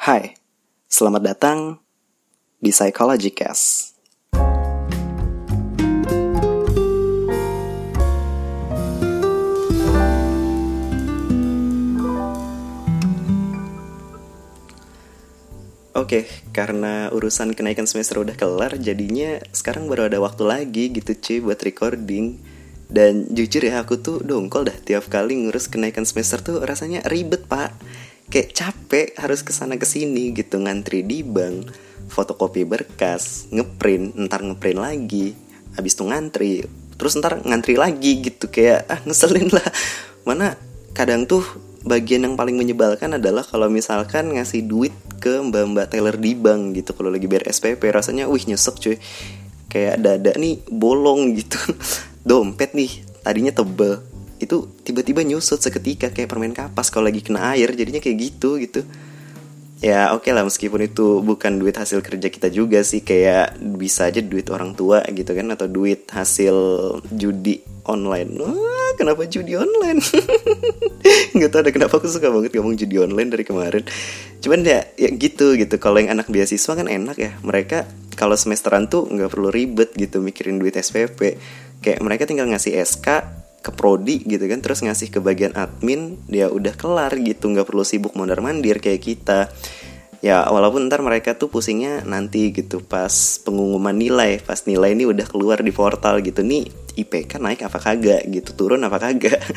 Hai, selamat datang di Psychology Cast. Oke, karena urusan kenaikan semester udah kelar, jadinya sekarang baru ada waktu lagi gitu cuy buat recording. Dan jujur ya aku tuh dongkol dah tiap kali ngurus kenaikan semester tuh rasanya ribet pak. Kayak capek harus ke sana ke sini gitu ngantri di bank, fotokopi berkas, ngeprint, ntar ngeprint lagi, habis tuh ngantri, terus ntar ngantri lagi gitu kayak ah ngeselin lah. Mana kadang tuh bagian yang paling menyebalkan adalah kalau misalkan ngasih duit ke mbak-mbak teller di bank gitu kalau lagi bayar SPP rasanya wih nyesek cuy. Kayak dada nih bolong gitu. Dompet nih tadinya tebel itu tiba-tiba nyusut seketika kayak permen kapas kalau lagi kena air jadinya kayak gitu gitu. Ya oke okay lah meskipun itu bukan duit hasil kerja kita juga sih kayak bisa aja duit orang tua gitu kan atau duit hasil judi online. Wah, kenapa judi online? Nggak tahu ada kenapa aku suka banget ngomong judi online dari kemarin. Cuman ya ya gitu gitu. Kalau yang anak beasiswa kan enak ya. Mereka kalau semesteran tuh nggak perlu ribet gitu mikirin duit SPP kayak mereka tinggal ngasih SK ke prodi gitu kan terus ngasih ke bagian admin dia udah kelar gitu nggak perlu sibuk mondar mandir kayak kita. Ya walaupun ntar mereka tuh pusingnya nanti gitu pas pengumuman nilai pas nilai ini udah keluar di portal gitu nih IPK naik apa kagak gitu turun apa kagak.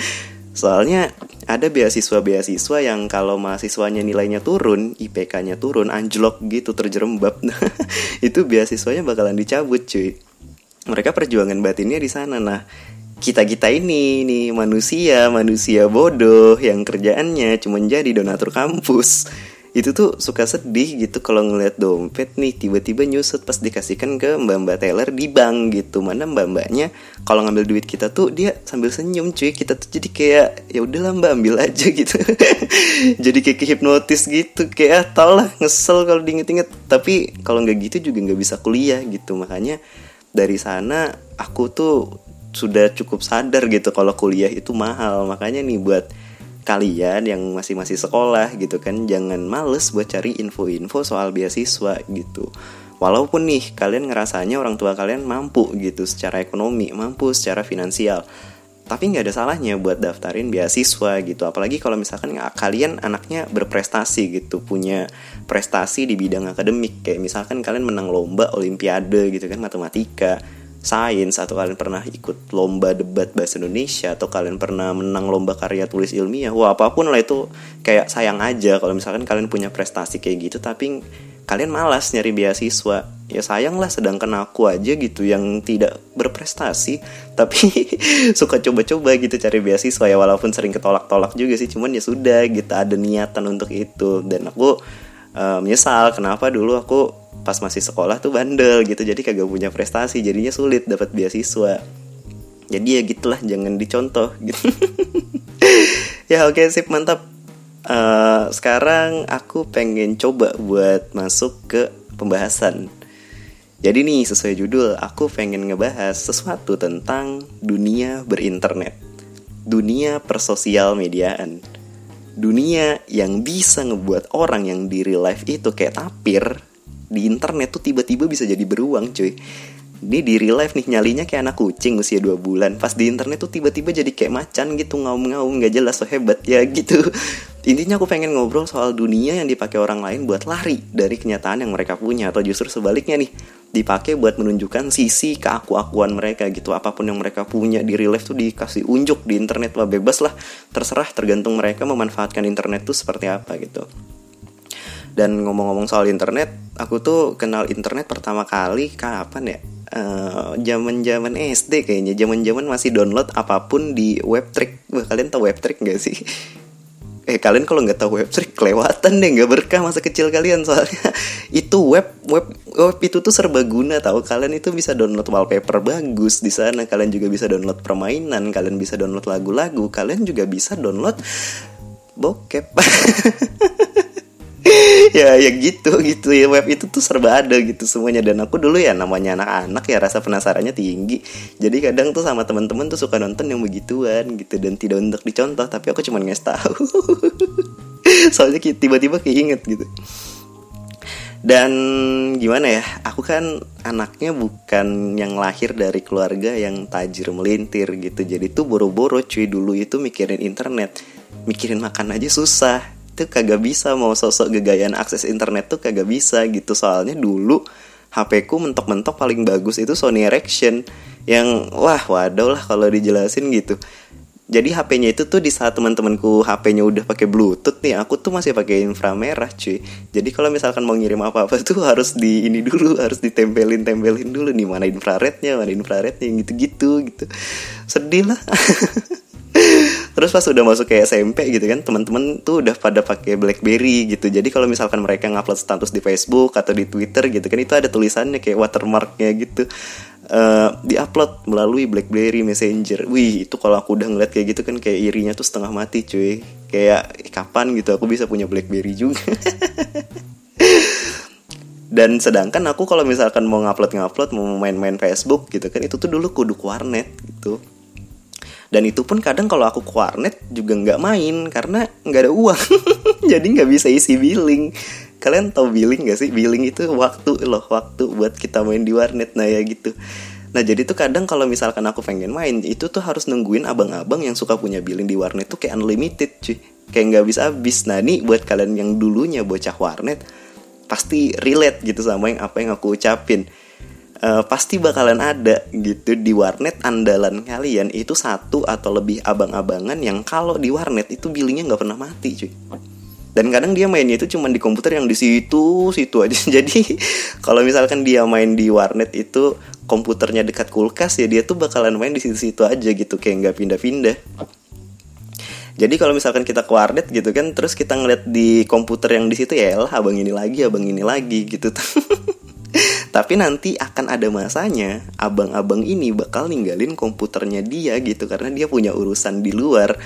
Soalnya ada beasiswa-beasiswa yang kalau mahasiswanya nilainya turun IPK-nya turun anjlok gitu terjerembab. Itu beasiswanya bakalan dicabut cuy. Mereka perjuangan batinnya di sana nah kita kita ini nih manusia manusia bodoh yang kerjaannya cuma jadi donatur kampus. Itu tuh suka sedih gitu kalau ngeliat dompet nih tiba-tiba nyusut pas dikasihkan ke mbak-mbak teller di bank gitu. Mana mbak-mbaknya kalau ngambil duit kita tuh dia sambil senyum cuy. Kita tuh jadi kayak ya udahlah mbak ambil aja gitu. Jadi kayak hipnotis gitu kayak ah, tau lah ngesel kalau diinget-inget. Tapi kalau nggak gitu juga nggak bisa kuliah gitu. Makanya dari sana aku tuh sudah cukup sadar gitu kalau kuliah itu mahal. Makanya nih buat kalian yang masih masih sekolah gitu kan jangan males buat cari info-info soal beasiswa gitu. Walaupun nih kalian ngerasanya orang tua kalian mampu gitu secara ekonomi mampu secara finansial. Tapi nggak ada salahnya buat daftarin beasiswa gitu. Apalagi kalau misalkan kalian anaknya berprestasi gitu punya prestasi di bidang akademik. Kayak misalkan kalian menang lomba olimpiade gitu kan matematika sains atau kalian pernah ikut lomba debat bahasa Indonesia atau kalian pernah menang lomba karya tulis ilmiah wah apa pun lah itu kayak sayang aja kalau misalkan kalian punya prestasi kayak gitu tapi kalian malas nyari beasiswa. Ya sayang lah sedangkan aku aja gitu yang tidak berprestasi tapi suka coba-coba gitu cari beasiswa ya walaupun sering ketolak-tolak juga sih cuman ya sudah gitu ada niatan untuk itu. Dan aku uh, menyesal kenapa dulu aku pas masih sekolah tuh bandel gitu. Jadi kagak punya prestasi jadinya sulit dapat beasiswa. Jadi ya gitulah jangan dicontoh gitu. Ya oke okay, sip mantap. Uh, sekarang aku pengen coba buat masuk ke pembahasan. Jadi nih sesuai judul aku pengen ngebahas sesuatu tentang dunia berinternet. Dunia persosial mediaan. Dunia yang bisa ngebuat orang yang di real life itu kayak tapir di internet tuh tiba-tiba bisa jadi beruang cuy. Ini di real life nih nyalinya kayak anak kucing usia 2 bulan. Pas di internet tuh tiba-tiba jadi kayak macan gitu ngaum-ngaum nggak jelas so hebat ya gitu. Intinya aku pengen ngobrol soal dunia yang dipakai orang lain buat lari dari kenyataan yang mereka punya atau justru sebaliknya nih dipakai buat menunjukkan sisi keaku-akuan mereka gitu. Apa pun yang mereka punya di real life tuh dikasih unjuk di internet lah bebas lah. Terserah tergantung mereka memanfaatkan internet tuh seperti apa gitu dan ngomong-ngomong soal internet aku tuh kenal internet pertama kali kapan ya? Zaman uh, zaman SD kayaknya. Zaman masih download apa pun di webtrick wah kalian tahu webtrick gak sih? Eh kalian kalau nggak tahu webtrick kelewatan deh. Nggak berkah masa kecil kalian soalnya itu web web web itu tuh serbaguna tahu kalian itu bisa download wallpaper bagus di sana. Kalian juga bisa download permainan. Kalian bisa download lagu-lagu. Kalian juga bisa download bokep ya ya gitu gitu. Ya web itu tuh serba ada gitu semuanya. Dan aku dulu ya namanya anak-anak ya rasa penasarannya tinggi. Jadi kadang tuh sama teman-teman tuh suka nonton yang begituan gitu dan tidak untuk dicontoh tapi aku cuma nggak tahu. Soalnya tiba-tiba keinget gitu. Dan gimana ya aku kan anaknya bukan yang lahir dari keluarga yang tajir melintir gitu. Jadi tuh boro-boro cuy dulu itu mikirin internet. Mikirin makan aja susah itu kagak bisa mau sosok gegayaan akses internet tuh kagak bisa gitu soalnya dulu HP ku mentok-mentok paling bagus itu Sony Ericsson yang wah waduh lah kalau dijelasin gitu jadi HP-nya itu tuh di saat teman-temanku HP-nya udah pakai Bluetooth nih, aku tuh masih pakai inframerah, cuy. Jadi kalau misalkan mau ngirim apa-apa tuh harus di ini dulu, harus ditempelin-tempelin dulu nih mana infrarednya, mana infrarednya gitu-gitu gitu. Sedih lah. Terus pas udah masuk ke SMP gitu kan, teman-teman tuh udah pada pakai BlackBerry gitu. Jadi kalau misalkan mereka ngupload status di Facebook atau di Twitter gitu kan itu ada tulisannya kayak watermarknya gitu uh, diupload melalui BlackBerry Messenger. Wih, itu kalau aku udah ngeliat kayak gitu kan kayak irinya tuh setengah mati, cuy. Kayak kapan gitu aku bisa punya BlackBerry juga. Dan sedangkan aku kalau misalkan mau ngupload ngupload mau main-main Facebook gitu kan itu tuh dulu kudu warnet gitu. Dan itu pun kadang kalau aku ke warnet juga nggak main karena nggak ada uang. Jadi nggak bisa isi billing. Kalian tahu billing gak sih? Billing itu waktu loh waktu buat kita main di warnet. Nah ya gitu. Nah jadi tuh kadang kalau misalkan aku pengen main itu tuh harus nungguin abang-abang yang suka punya billing di warnet tuh kayak unlimited cuy. Kayak nggak bisa habis. Nah nih buat kalian yang dulunya bocah warnet pasti relate gitu sama yang apa yang aku ucapin uh, pasti bakalan ada gitu di warnet andalan kalian. Itu satu atau lebih abang-abangan yang kalau di warnet itu billingnya nggak pernah mati cuy. Dan kadang dia mainnya itu cuma di komputer yang di situ situ aja. Jadi kalau misalkan dia main di warnet itu komputernya dekat kulkas ya dia tuh bakalan main di situ-situ aja gitu kayak nggak pindah-pindah. Jadi kalau misalkan kita ke warnet gitu kan terus kita ngeliat di komputer yang di situ ya lah abang ini lagi abang ini lagi gitu tapi nanti akan ada masanya abang-abang ini bakal ninggalin komputernya dia gitu karena dia punya urusan di luar.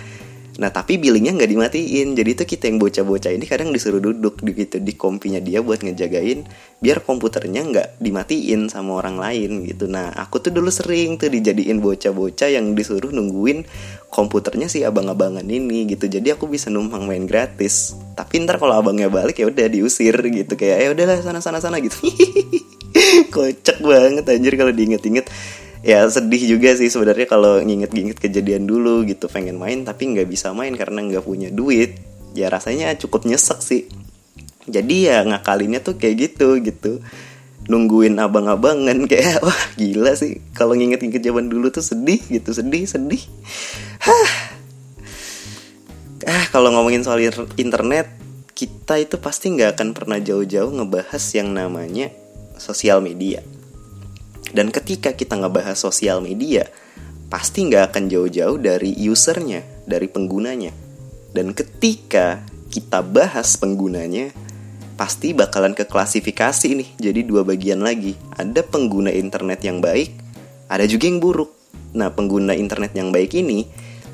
Nah tapi billingnya nggak dimatiin. Jadi itu kita yang bocah-bocah ini kadang disuruh duduk di gitu di kompinya dia buat ngejagain Biar komputernya nggak dimatiin sama orang lain gitu. Nah aku tuh dulu sering tuh dijadiin bocah-bocah yang disuruh nungguin komputernya si abang-abangan ini gitu. Jadi aku bisa numpang main gratis. Tapi ntar kalau abangnya balik ya udah diusir gitu. Kayak ya udahlah sana-sana-sana gitu Kocak banget anjir kalau diinget-inget. Ya sedih juga sih sebenarnya kalau nginget-nginget kejadian dulu gitu. Pengen main tapi nggak bisa main karena nggak punya duit. Ya rasanya cukup nyesek sih. Jadi ya ngakalinnya tuh kayak gitu gitu. Nungguin abang-abangan kayak wah gila sih. Kalau nginget-nginget zaman dulu tuh sedih gitu sedih sedih. Ah kalau ngomongin soal internet kita itu pasti nggak akan pernah jauh-jauh ngebahas yang namanya sosial media dan ketika kita ngebahas sosial media, pasti nggak akan jauh-jauh dari usernya, dari penggunanya. Dan ketika kita bahas penggunanya, pasti bakalan ke klasifikasi nih. Jadi dua bagian lagi. Ada pengguna internet yang baik, ada juga yang buruk. Nah, pengguna internet yang baik ini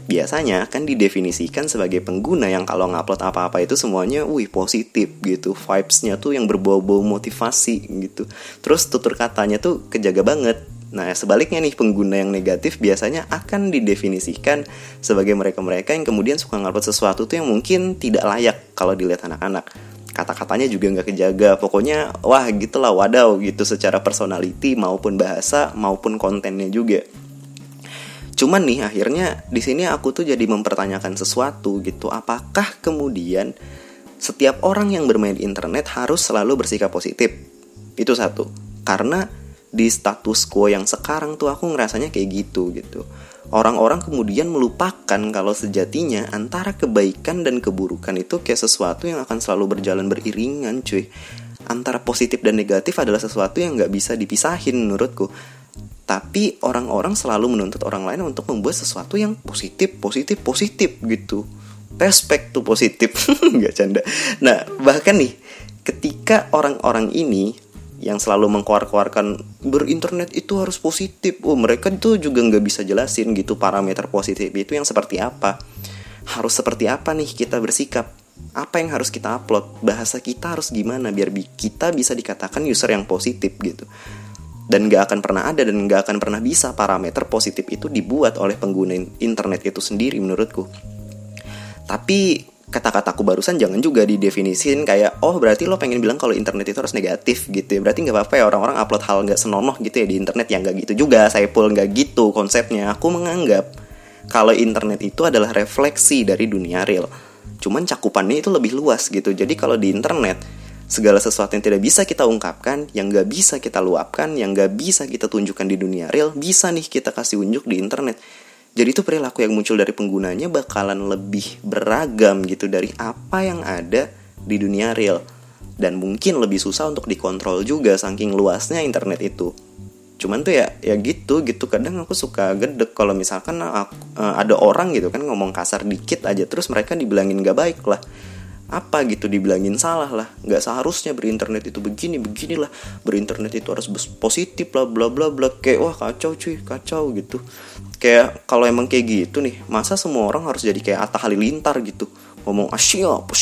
biasanya akan didefinisikan sebagai pengguna yang kalau ngupload apa-apa itu semuanya wih positif gitu vibesnya tuh yang berbau-bau motivasi gitu terus tutur katanya tuh kejaga banget Nah, sebaliknya nih pengguna yang negatif biasanya akan didefinisikan sebagai mereka-mereka yang kemudian suka ngupload sesuatu tuh yang mungkin tidak layak kalau dilihat anak-anak. Kata-katanya juga nggak kejaga, pokoknya wah gitulah wadaw gitu secara personality maupun bahasa maupun kontennya juga. Cuman nih akhirnya di sini aku tuh jadi mempertanyakan sesuatu gitu. Apakah kemudian setiap orang yang bermain di internet harus selalu bersikap positif? Itu satu. Karena di status quo yang sekarang tuh aku ngerasanya kayak gitu gitu. Orang-orang kemudian melupakan kalau sejatinya antara kebaikan dan keburukan itu kayak sesuatu yang akan selalu berjalan beriringan cuy. Antara positif dan negatif adalah sesuatu yang nggak bisa dipisahin menurutku tapi orang-orang selalu menuntut orang lain untuk membuat sesuatu yang positif positif positif gitu. Respect tuh positif. Nggak canda. Nah bahkan nih ketika orang-orang ini yang selalu mengkuar-kuarkan berinternet itu harus positif. Oh mereka itu juga nggak bisa jelasin gitu parameter positif itu yang seperti apa. Harus seperti apa nih kita bersikap? Apa yang harus kita upload? Bahasa kita harus gimana biar kita bisa dikatakan user yang positif gitu dan gak akan pernah ada dan gak akan pernah bisa parameter positif itu dibuat oleh pengguna internet itu sendiri menurutku. Tapi kata-kataku barusan jangan juga didefinisin kayak oh berarti lo pengen bilang kalau internet itu harus negatif gitu ya. Berarti nggak apa-apa ya orang-orang upload hal nggak senonoh gitu ya di internet. Yang nggak gitu juga saya pun nggak gitu konsepnya. Aku menganggap kalau internet itu adalah refleksi dari dunia real. Cuman cakupannya itu lebih luas gitu. Jadi kalau di internet segala sesuatu yang tidak bisa kita ungkapkan yang nggak bisa kita luapkan yang nggak bisa kita tunjukkan di dunia real bisa nih kita kasih unjuk di internet jadi itu perilaku yang muncul dari penggunanya bakalan lebih beragam gitu dari apa yang ada di dunia real. Dan mungkin lebih susah untuk dikontrol juga saking luasnya internet itu. Cuman tuh ya ya gitu gitu kadang aku suka gede kalau misalkan aku, uh, ada orang gitu kan ngomong kasar dikit aja terus mereka dibilangin gak baik lah apa gitu dibilangin salah lah. Nggak seharusnya berinternet itu begini beginilah. Berinternet itu harus positif lah bla bla bla. Kayak wah kacau cuy kacau gitu. Kayak kalau emang kayak gitu nih masa semua orang harus jadi kayak Atta Halilintar gitu? Ngomong ah, siap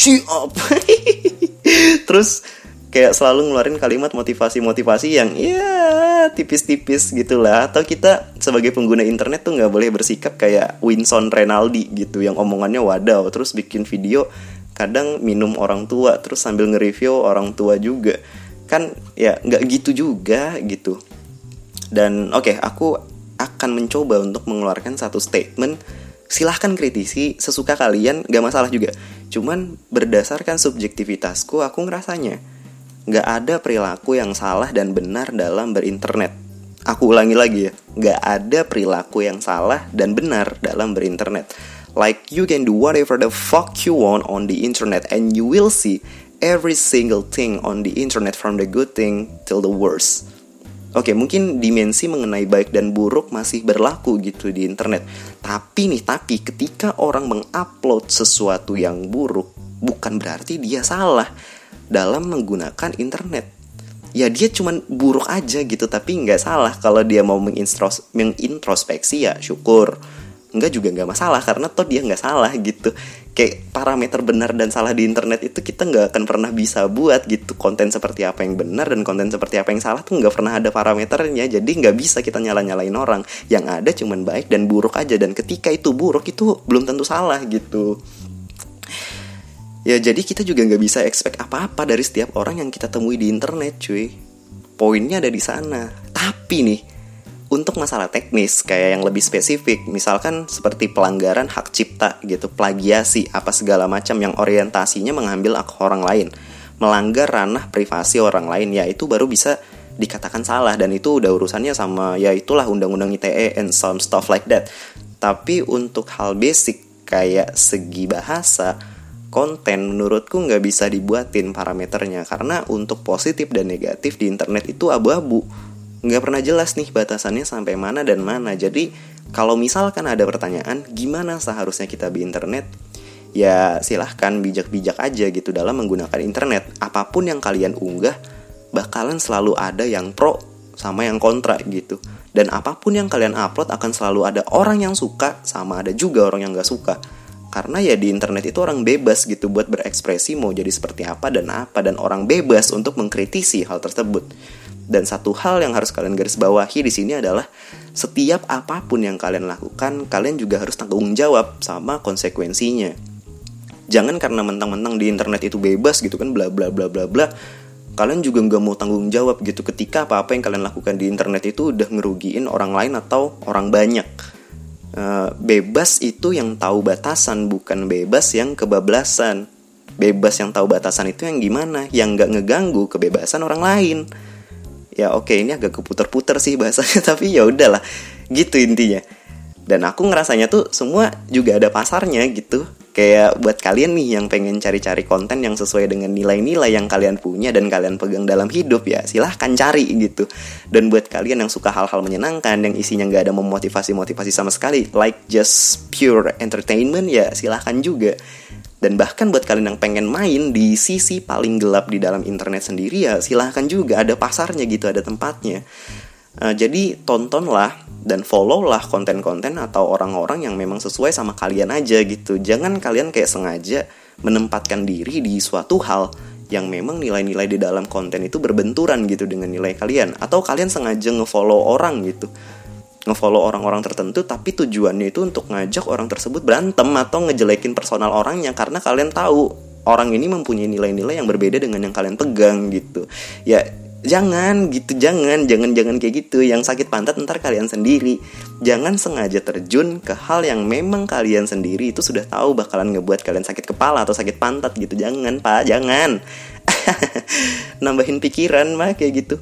terus kayak selalu ngeluarin kalimat motivasi-motivasi yang ya tipis-tipis gitulah. Atau kita sebagai pengguna internet tuh nggak boleh bersikap kayak Winson Renaldi gitu yang omongannya wadaw terus bikin video kadang minum orang tua terus sambil nge-review orang tua juga. Kan ya nggak gitu juga gitu. Dan oke okay, aku akan mencoba untuk mengeluarkan satu statement. Silahkan kritisi sesuka kalian gak masalah juga. Cuman berdasarkan subjektivitasku aku ngerasanya nggak ada perilaku yang salah dan benar dalam berinternet aku ulangi lagi ya nggak ada perilaku yang salah dan benar dalam berinternet Like you can do whatever the fuck you want on the internet and you will see every single thing on the internet from the good thing till the worst. Oke, mungkin dimensi mengenai baik dan buruk masih berlaku gitu di internet. Tapi nih, tapi ketika orang mengupload sesuatu yang buruk, bukan berarti dia salah dalam menggunakan internet. Ya dia cuman buruk aja gitu, tapi nggak salah kalau dia mau mengintrospeksi ya syukur. Enggak juga nggak masalah karena toh dia nggak salah gitu. Kayak parameter benar dan salah di internet itu kita nggak akan pernah bisa buat gitu. Konten seperti apa yang benar dan konten seperti apa yang salah tuh nggak pernah ada parameternya. Jadi nggak bisa kita nyala nyalain orang. Yang ada cuman baik dan buruk aja. Dan ketika itu buruk itu belum tentu salah gitu ya jadi kita juga nggak bisa expect apa-apa dari setiap orang yang kita temui di internet cuy. Poinnya ada di sana. Tapi nih untuk masalah teknis kayak yang lebih spesifik misalkan seperti pelanggaran hak cipta gitu plagiasi apa segala macam yang orientasinya mengambil hak orang lain melanggar ranah privasi orang lain ya itu baru bisa dikatakan salah. Dan itu udah urusannya sama ya itulah undang-undang ITE and some stuff like that. Tapi untuk hal basic kayak segi bahasa konten menurutku nggak bisa dibuatin parameternya karena untuk positif dan negatif di internet itu abu-abu nggak pernah jelas nih batasannya sampai mana dan mana. Jadi kalau misalkan ada pertanyaan gimana seharusnya kita di internet, ya silahkan bijak-bijak aja gitu dalam menggunakan internet. Apa pun yang kalian unggah bakalan selalu ada yang pro sama yang kontra gitu. Dan apa pun yang kalian upload akan selalu ada orang yang suka sama ada juga orang yang gak suka. Karena ya di internet itu orang bebas gitu buat berekspresi mau jadi seperti apa dan apa dan orang bebas untuk mengkritisi hal tersebut. Dan satu hal yang harus kalian garis bawahi di sini adalah setiap apa pun yang kalian lakukan, kalian juga harus tanggung jawab sama konsekuensinya. Jangan karena mentang-mentang di internet itu bebas gitu kan bla bla bla bla bla. Kalian juga nggak mau tanggung jawab gitu ketika apa-apa yang kalian lakukan di internet itu udah ngerugiin orang lain atau orang banyak. Uh, bebas itu yang tahu batasan bukan bebas yang kebablasan. Bebas yang tahu batasan itu yang gimana? Yang nggak ngeganggu kebebasan orang lain ya oke okay, ini agak keputer-puter sih bahasanya tapi ya udahlah gitu intinya dan aku ngerasanya tuh semua juga ada pasarnya gitu kayak buat kalian nih yang pengen cari-cari konten yang sesuai dengan nilai-nilai yang kalian punya dan kalian pegang dalam hidup ya silahkan cari gitu. Dan buat kalian yang suka hal-hal menyenangkan yang isinya nggak ada memotivasi-motivasi sama sekali like just pure entertainment ya silahkan juga. Dan bahkan buat kalian yang pengen main di sisi paling gelap di dalam internet sendiri ya silahkan juga. Ada pasarnya gitu, ada tempatnya. Uh, jadi tontonlah dan followlah konten-konten atau orang-orang yang memang sesuai sama kalian aja gitu. Jangan kalian kayak sengaja menempatkan diri di suatu hal yang memang nilai-nilai di dalam konten itu berbenturan gitu dengan nilai kalian. Atau kalian sengaja ngefollow orang gitu. Ngefollow orang-orang tertentu tapi tujuannya itu untuk ngajak orang tersebut berantem atau ngejelekin personal orangnya karena kalian tahu orang ini mempunyai nilai-nilai yang berbeda dengan yang kalian pegang gitu. Ya jangan gitu jangan jangan jangan kayak gitu. Yang sakit pantat ntar kalian sendiri. Jangan sengaja terjun ke hal yang memang kalian sendiri itu sudah tahu bakalan ngebuat kalian sakit kepala atau sakit pantat gitu. Jangan pak jangan. Nambahin pikiran mah kayak gitu.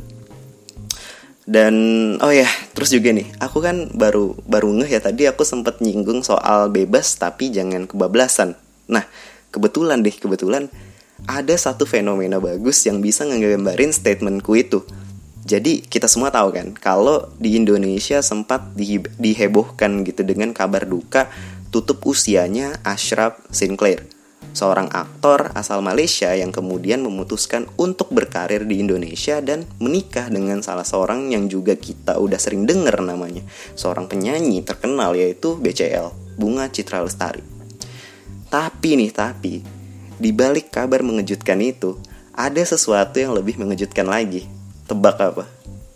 Dan oh ya terus juga nih. Aku kan baru baru ngeh ya tadi aku sempet nyinggung soal bebas tapi jangan kebablasan. Nah kebetulan deh kebetulan ada satu fenomena bagus yang bisa ngegambarin statementku itu. Jadi kita semua tahu kan kalau di Indonesia sempat di, dihebohkan gitu dengan kabar duka tutup usianya Ashraf Sinclair, seorang aktor asal Malaysia yang kemudian memutuskan untuk berkarir di Indonesia dan menikah dengan salah seorang yang juga kita udah sering dengar namanya, seorang penyanyi terkenal yaitu BCL, Bunga Citra Lestari. Tapi nih, tapi di balik kabar mengejutkan itu, ada sesuatu yang lebih mengejutkan lagi. Tebak apa?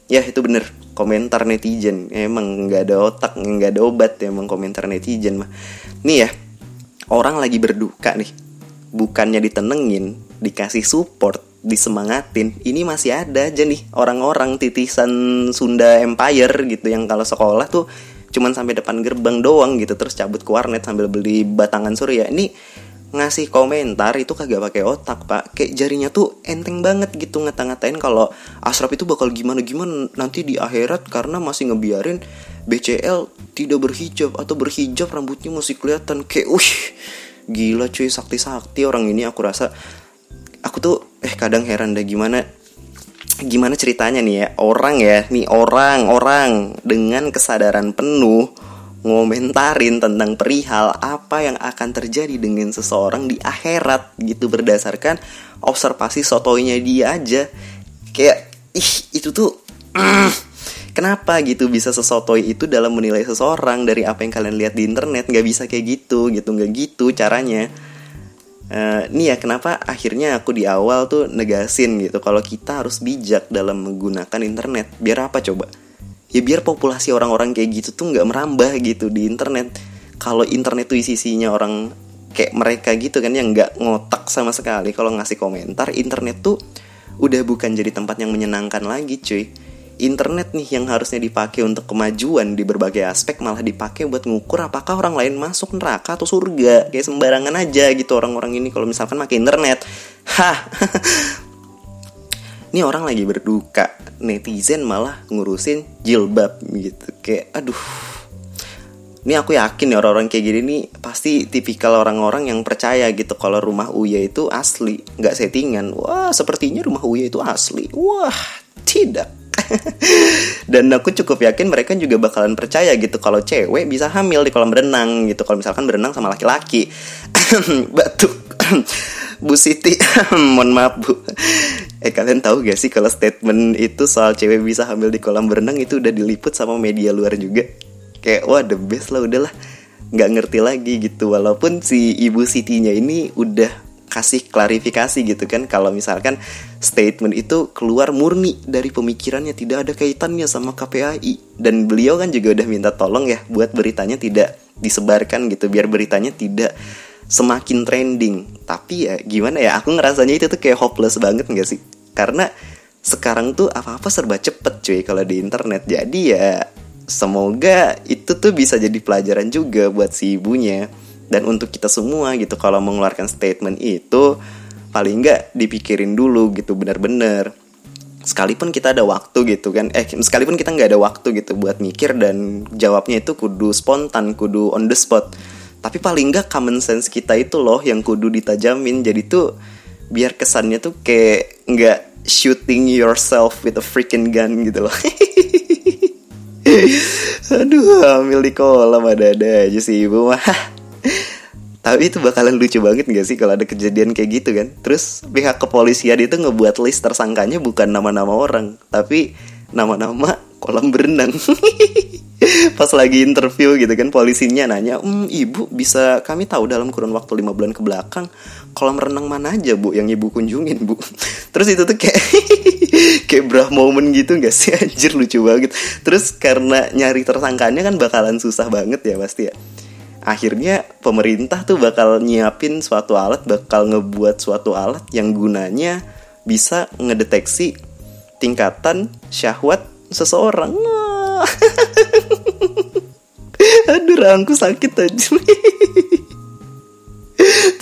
Ya itu bener, komentar netizen. Emang nggak ada otak, nggak ada obat ya emang komentar netizen mah. Nih ya, orang lagi berduka nih. Bukannya ditenengin, dikasih support, disemangatin. Ini masih ada aja nih orang-orang titisan Sunda Empire gitu yang kalau sekolah tuh cuman sampai depan gerbang doang gitu terus cabut ke warnet sambil beli batangan surya. Ini ngasih komentar itu kagak pakai otak pak. Kayak jarinya tuh enteng banget gitu ngata-ngatain kalau Asraf itu bakal gimana gimana nanti di akhirat karena masih ngebiarin BCL tidak berhijab atau berhijab rambutnya masih kelihatan. Kayak wih gila cuy sakti-sakti orang ini. Aku rasa aku tuh eh kadang heran deh gimana gimana ceritanya nih ya. Orang ya nih orang orang dengan kesadaran penuh ngomentarin tentang perihal apa yang akan terjadi dengan seseorang di akhirat gitu. Berdasarkan observasi sotoinya dia aja. Kayak ih itu tuh mm, kenapa gitu bisa sesotoi itu dalam menilai seseorang dari apa yang kalian lihat di internet? Nggak bisa kayak gitu gitu. Nggak gitu caranya. Uh, nih ya kenapa akhirnya aku di awal tuh negasin gitu? Kalau kita harus bijak dalam menggunakan internet. Biar apa coba ya biar populasi orang-orang kayak gitu tuh nggak merambah gitu di internet. Kalau internet tuh isinya orang kayak mereka gitu kan yang nggak ngotak sama sekali. Kalau ngasih komentar internet tuh udah bukan jadi tempat yang menyenangkan lagi cuy. Internet nih yang harusnya dipakai untuk kemajuan di berbagai aspek malah dipakai buat ngukur apakah orang lain masuk neraka atau surga. Kayak sembarangan aja gitu orang-orang ini kalau misalkan pakai internet. Hah ini orang lagi berduka. Netizen malah ngurusin jilbab gitu. Kayak aduh. Ini aku yakin ya orang-orang kayak gini nih pasti tipikal orang-orang yang percaya gitu kalau rumah Uya itu asli nggak settingan. Wah sepertinya rumah Uya itu asli. Wah tidak. Dan aku cukup yakin mereka juga bakalan percaya gitu kalau cewek bisa hamil di kolam berenang gitu. Kalau misalkan berenang sama laki-laki. Batuk Bu Siti. Mohon maaf Bu. Eh kalian tahu gak sih kalau statement itu soal cewek bisa hamil di kolam berenang itu udah diliput sama media luar juga? Kayak wah the best lah udahlah. Nggak ngerti lagi gitu. Walaupun si ibu Sitinya ini udah kasih klarifikasi gitu kan Kalau misalkan statement itu keluar murni dari pemikirannya Tidak ada kaitannya sama KPAI Dan beliau kan juga udah minta tolong ya Buat beritanya tidak disebarkan gitu Biar beritanya tidak semakin trending. Tapi ya gimana ya aku ngerasanya itu tuh kayak hopeless banget gak sih? Karena sekarang tuh apa-apa serba cepet cuy kalau di internet. Jadi ya semoga itu tuh bisa jadi pelajaran juga buat si ibunya. Dan untuk kita semua gitu kalau mengeluarkan statement itu paling nggak dipikirin dulu gitu bener-bener sekalipun kita ada waktu gitu kan eh sekalipun kita nggak ada waktu gitu buat mikir dan jawabnya itu kudu spontan kudu on the spot tapi paling nggak common sense kita itu loh yang kudu ditajamin. Jadi tuh biar kesannya tuh kayak nggak shooting yourself with a freaking gun gitu loh. Aduh hamil di kolam ada ada aja sih ibu mah. Tapi itu bakalan lucu banget gak sih kalau ada kejadian kayak gitu kan? Terus pihak kepolisian itu ngebuat list tersangkanya bukan nama-nama orang tapi nama-nama kolam berenang pas lagi interview gitu kan polisinya nanya hmm, ibu bisa kami tahu dalam kurun waktu lima bulan ke belakang kolam renang mana aja bu yang ibu kunjungin bu? Terus itu tuh kayak kayak brah moment gitu gak sih? Anjir lucu banget. Terus karena nyari tersangkanya kan bakalan susah banget ya pasti ya akhirnya pemerintah tuh bakal nyiapin suatu alat bakal ngebuat suatu alat yang gunanya bisa ngedeteksi tingkatan syahwat seseorang aduh rangku sakit aja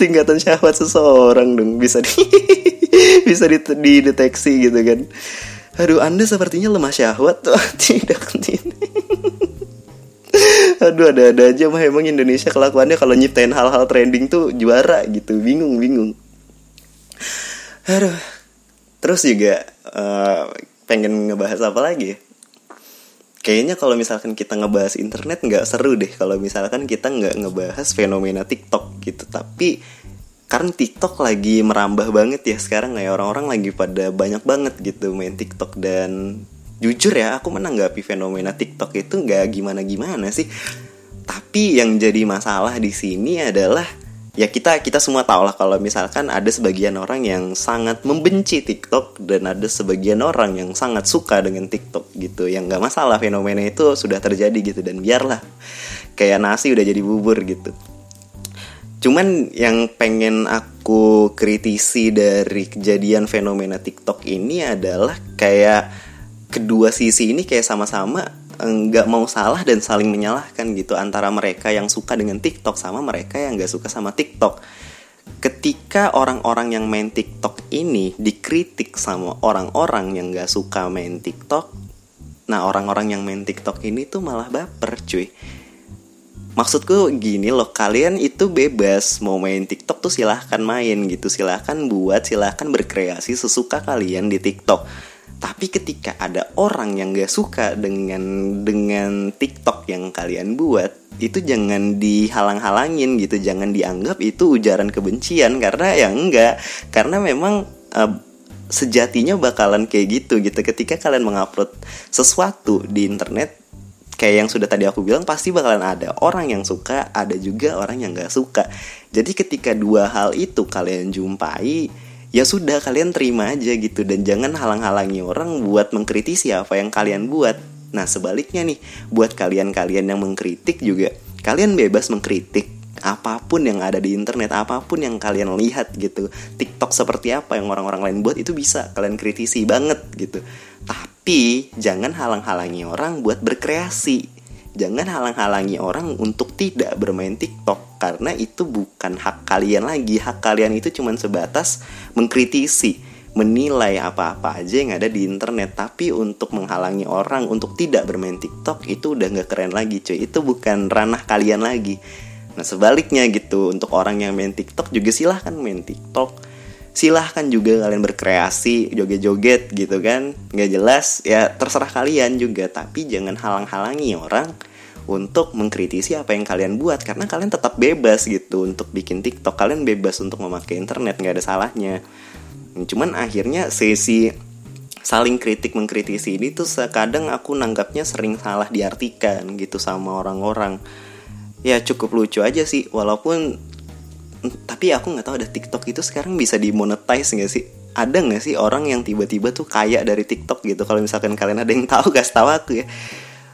tingkatan syahwat seseorang dong bisa di bisa dideteksi gitu kan. Aduh anda sepertinya lemah syahwat tuh. Tidak Aduh ada-ada aja mah. Emang Indonesia kelakuannya kalau nyiptain hal-hal trending tuh juara gitu. Bingung bingung. Aduh. Terus juga uh, pengen ngebahas apa lagi Kayaknya kalau misalkan kita ngebahas internet nggak seru deh Kalau misalkan kita nggak ngebahas fenomena TikTok gitu. Tapi karena TikTok lagi merambah banget ya sekarang ya orang-orang lagi pada banyak banget gitu main TikTok dan jujur ya aku menanggapi fenomena TikTok itu nggak gimana-gimana sih. Tapi yang jadi masalah di sini adalah ya kita kita semua tahu lah kalau misalkan ada sebagian orang yang sangat membenci TikTok dan ada sebagian orang yang sangat suka dengan TikTok gitu. Yang nggak masalah fenomena itu sudah terjadi gitu dan biarlah. Kayak nasi udah jadi bubur gitu. Cuman yang pengen aku kritisi dari kejadian fenomena TikTok ini adalah kayak kedua sisi ini kayak sama-sama nggak mau salah dan saling menyalahkan gitu antara mereka yang suka dengan TikTok sama mereka yang nggak suka sama TikTok. Ketika orang-orang yang main TikTok ini dikritik sama orang-orang yang nggak suka main TikTok, nah orang-orang yang main TikTok ini tuh malah baper cuy. Maksudku gini loh, kalian itu bebas mau main TikTok tuh silahkan main gitu, silahkan buat, silahkan berkreasi sesuka kalian di TikTok tapi ketika ada orang yang gak suka dengan dengan TikTok yang kalian buat, itu jangan dihalang-halangin gitu, jangan dianggap itu ujaran kebencian karena ya enggak, karena memang uh, sejatinya bakalan kayak gitu gitu. Ketika kalian mengupload sesuatu di internet, kayak yang sudah tadi aku bilang pasti bakalan ada orang yang suka, ada juga orang yang gak suka. Jadi ketika dua hal itu kalian jumpai, ya sudah kalian terima aja gitu. Dan jangan halang-halangi orang buat mengkritisi apa yang kalian buat. Nah sebaliknya nih buat kalian-kalian yang mengkritik juga kalian bebas mengkritik apa pun yang ada di internet apa pun yang kalian lihat gitu. TikTok seperti apa yang orang-orang lain buat itu bisa kalian kritisi banget gitu. Tapi jangan halang-halangi orang buat berkreasi jangan halang-halangi orang untuk tidak bermain TikTok karena itu bukan hak kalian lagi. Hak kalian itu cuma sebatas mengkritisi, menilai apa-apa aja yang ada di internet. Tapi untuk menghalangi orang untuk tidak bermain TikTok itu udah gak keren lagi, cuy. Itu bukan ranah kalian lagi. Nah sebaliknya gitu, untuk orang yang main TikTok juga silahkan main TikTok silahkan juga kalian berkreasi joget-joget gitu kan. Nggak jelas ya terserah kalian juga. Tapi jangan halang-halangi orang untuk mengkritisi apa yang kalian buat. Karena kalian tetap bebas gitu untuk bikin TikTok. Kalian bebas untuk memakai internet nggak ada salahnya. Cuman akhirnya sesi saling kritik mengkritisi ini tuh sekadang aku nanggapnya sering salah diartikan gitu sama orang-orang. Ya cukup lucu aja sih walaupun tapi aku nggak tahu ada TikTok itu sekarang bisa dimonetize nggak sih? Ada nggak sih orang yang tiba-tiba tuh kaya dari TikTok gitu? Kalau misalkan kalian ada yang tahu gas tahu aku ya.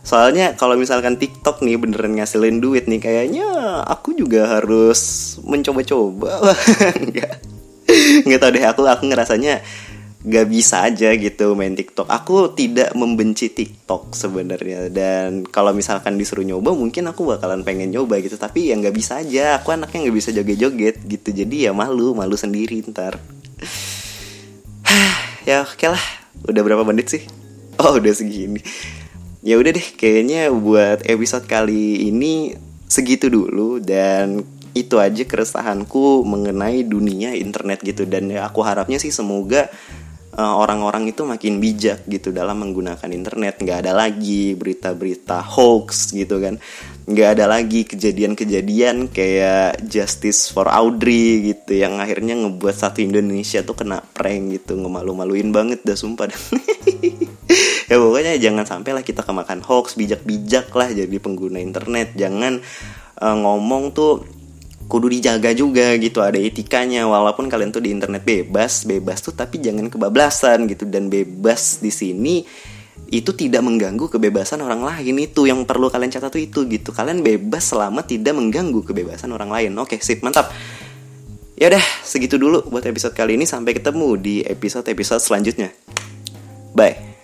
Soalnya kalau misalkan TikTok nih beneran ngasilin duit nih kayaknya aku juga harus mencoba-coba. Nggak. Nggak tahu deh aku aku ngerasanya gak bisa aja gitu main TikTok. Aku tidak membenci TikTok sebenarnya dan kalau misalkan disuruh nyoba mungkin aku bakalan pengen nyoba gitu. Tapi ya nggak bisa aja. Aku anaknya nggak bisa joget-joget gitu. Jadi ya malu, malu sendiri ntar. ya oke okay lah. Udah berapa menit sih? Oh udah segini. Ya udah deh, kayaknya buat episode kali ini segitu dulu dan itu aja keresahanku mengenai dunia internet gitu dan ya aku harapnya sih semoga orang-orang itu makin bijak gitu dalam menggunakan internet. Nggak ada lagi berita-berita hoax gitu kan. Nggak ada lagi kejadian-kejadian kayak justice for Audrey gitu yang akhirnya ngebuat satu Indonesia tuh kena prank gitu. Ngemalu-maluin banget dah sumpah ya pokoknya jangan sampai lah kita kemakan hoax. Bijak-bijak lah jadi pengguna internet. Jangan uh, ngomong tuh kudu dijaga juga gitu ada etikanya walaupun kalian tuh di internet bebas bebas tuh tapi jangan kebablasan gitu dan bebas di sini itu tidak mengganggu kebebasan orang lain itu yang perlu kalian catat tuh itu gitu. Kalian bebas selama tidak mengganggu kebebasan orang lain. Oke sip mantap. Ya udah segitu dulu buat episode kali ini. Sampai ketemu di episode episode selanjutnya. Bye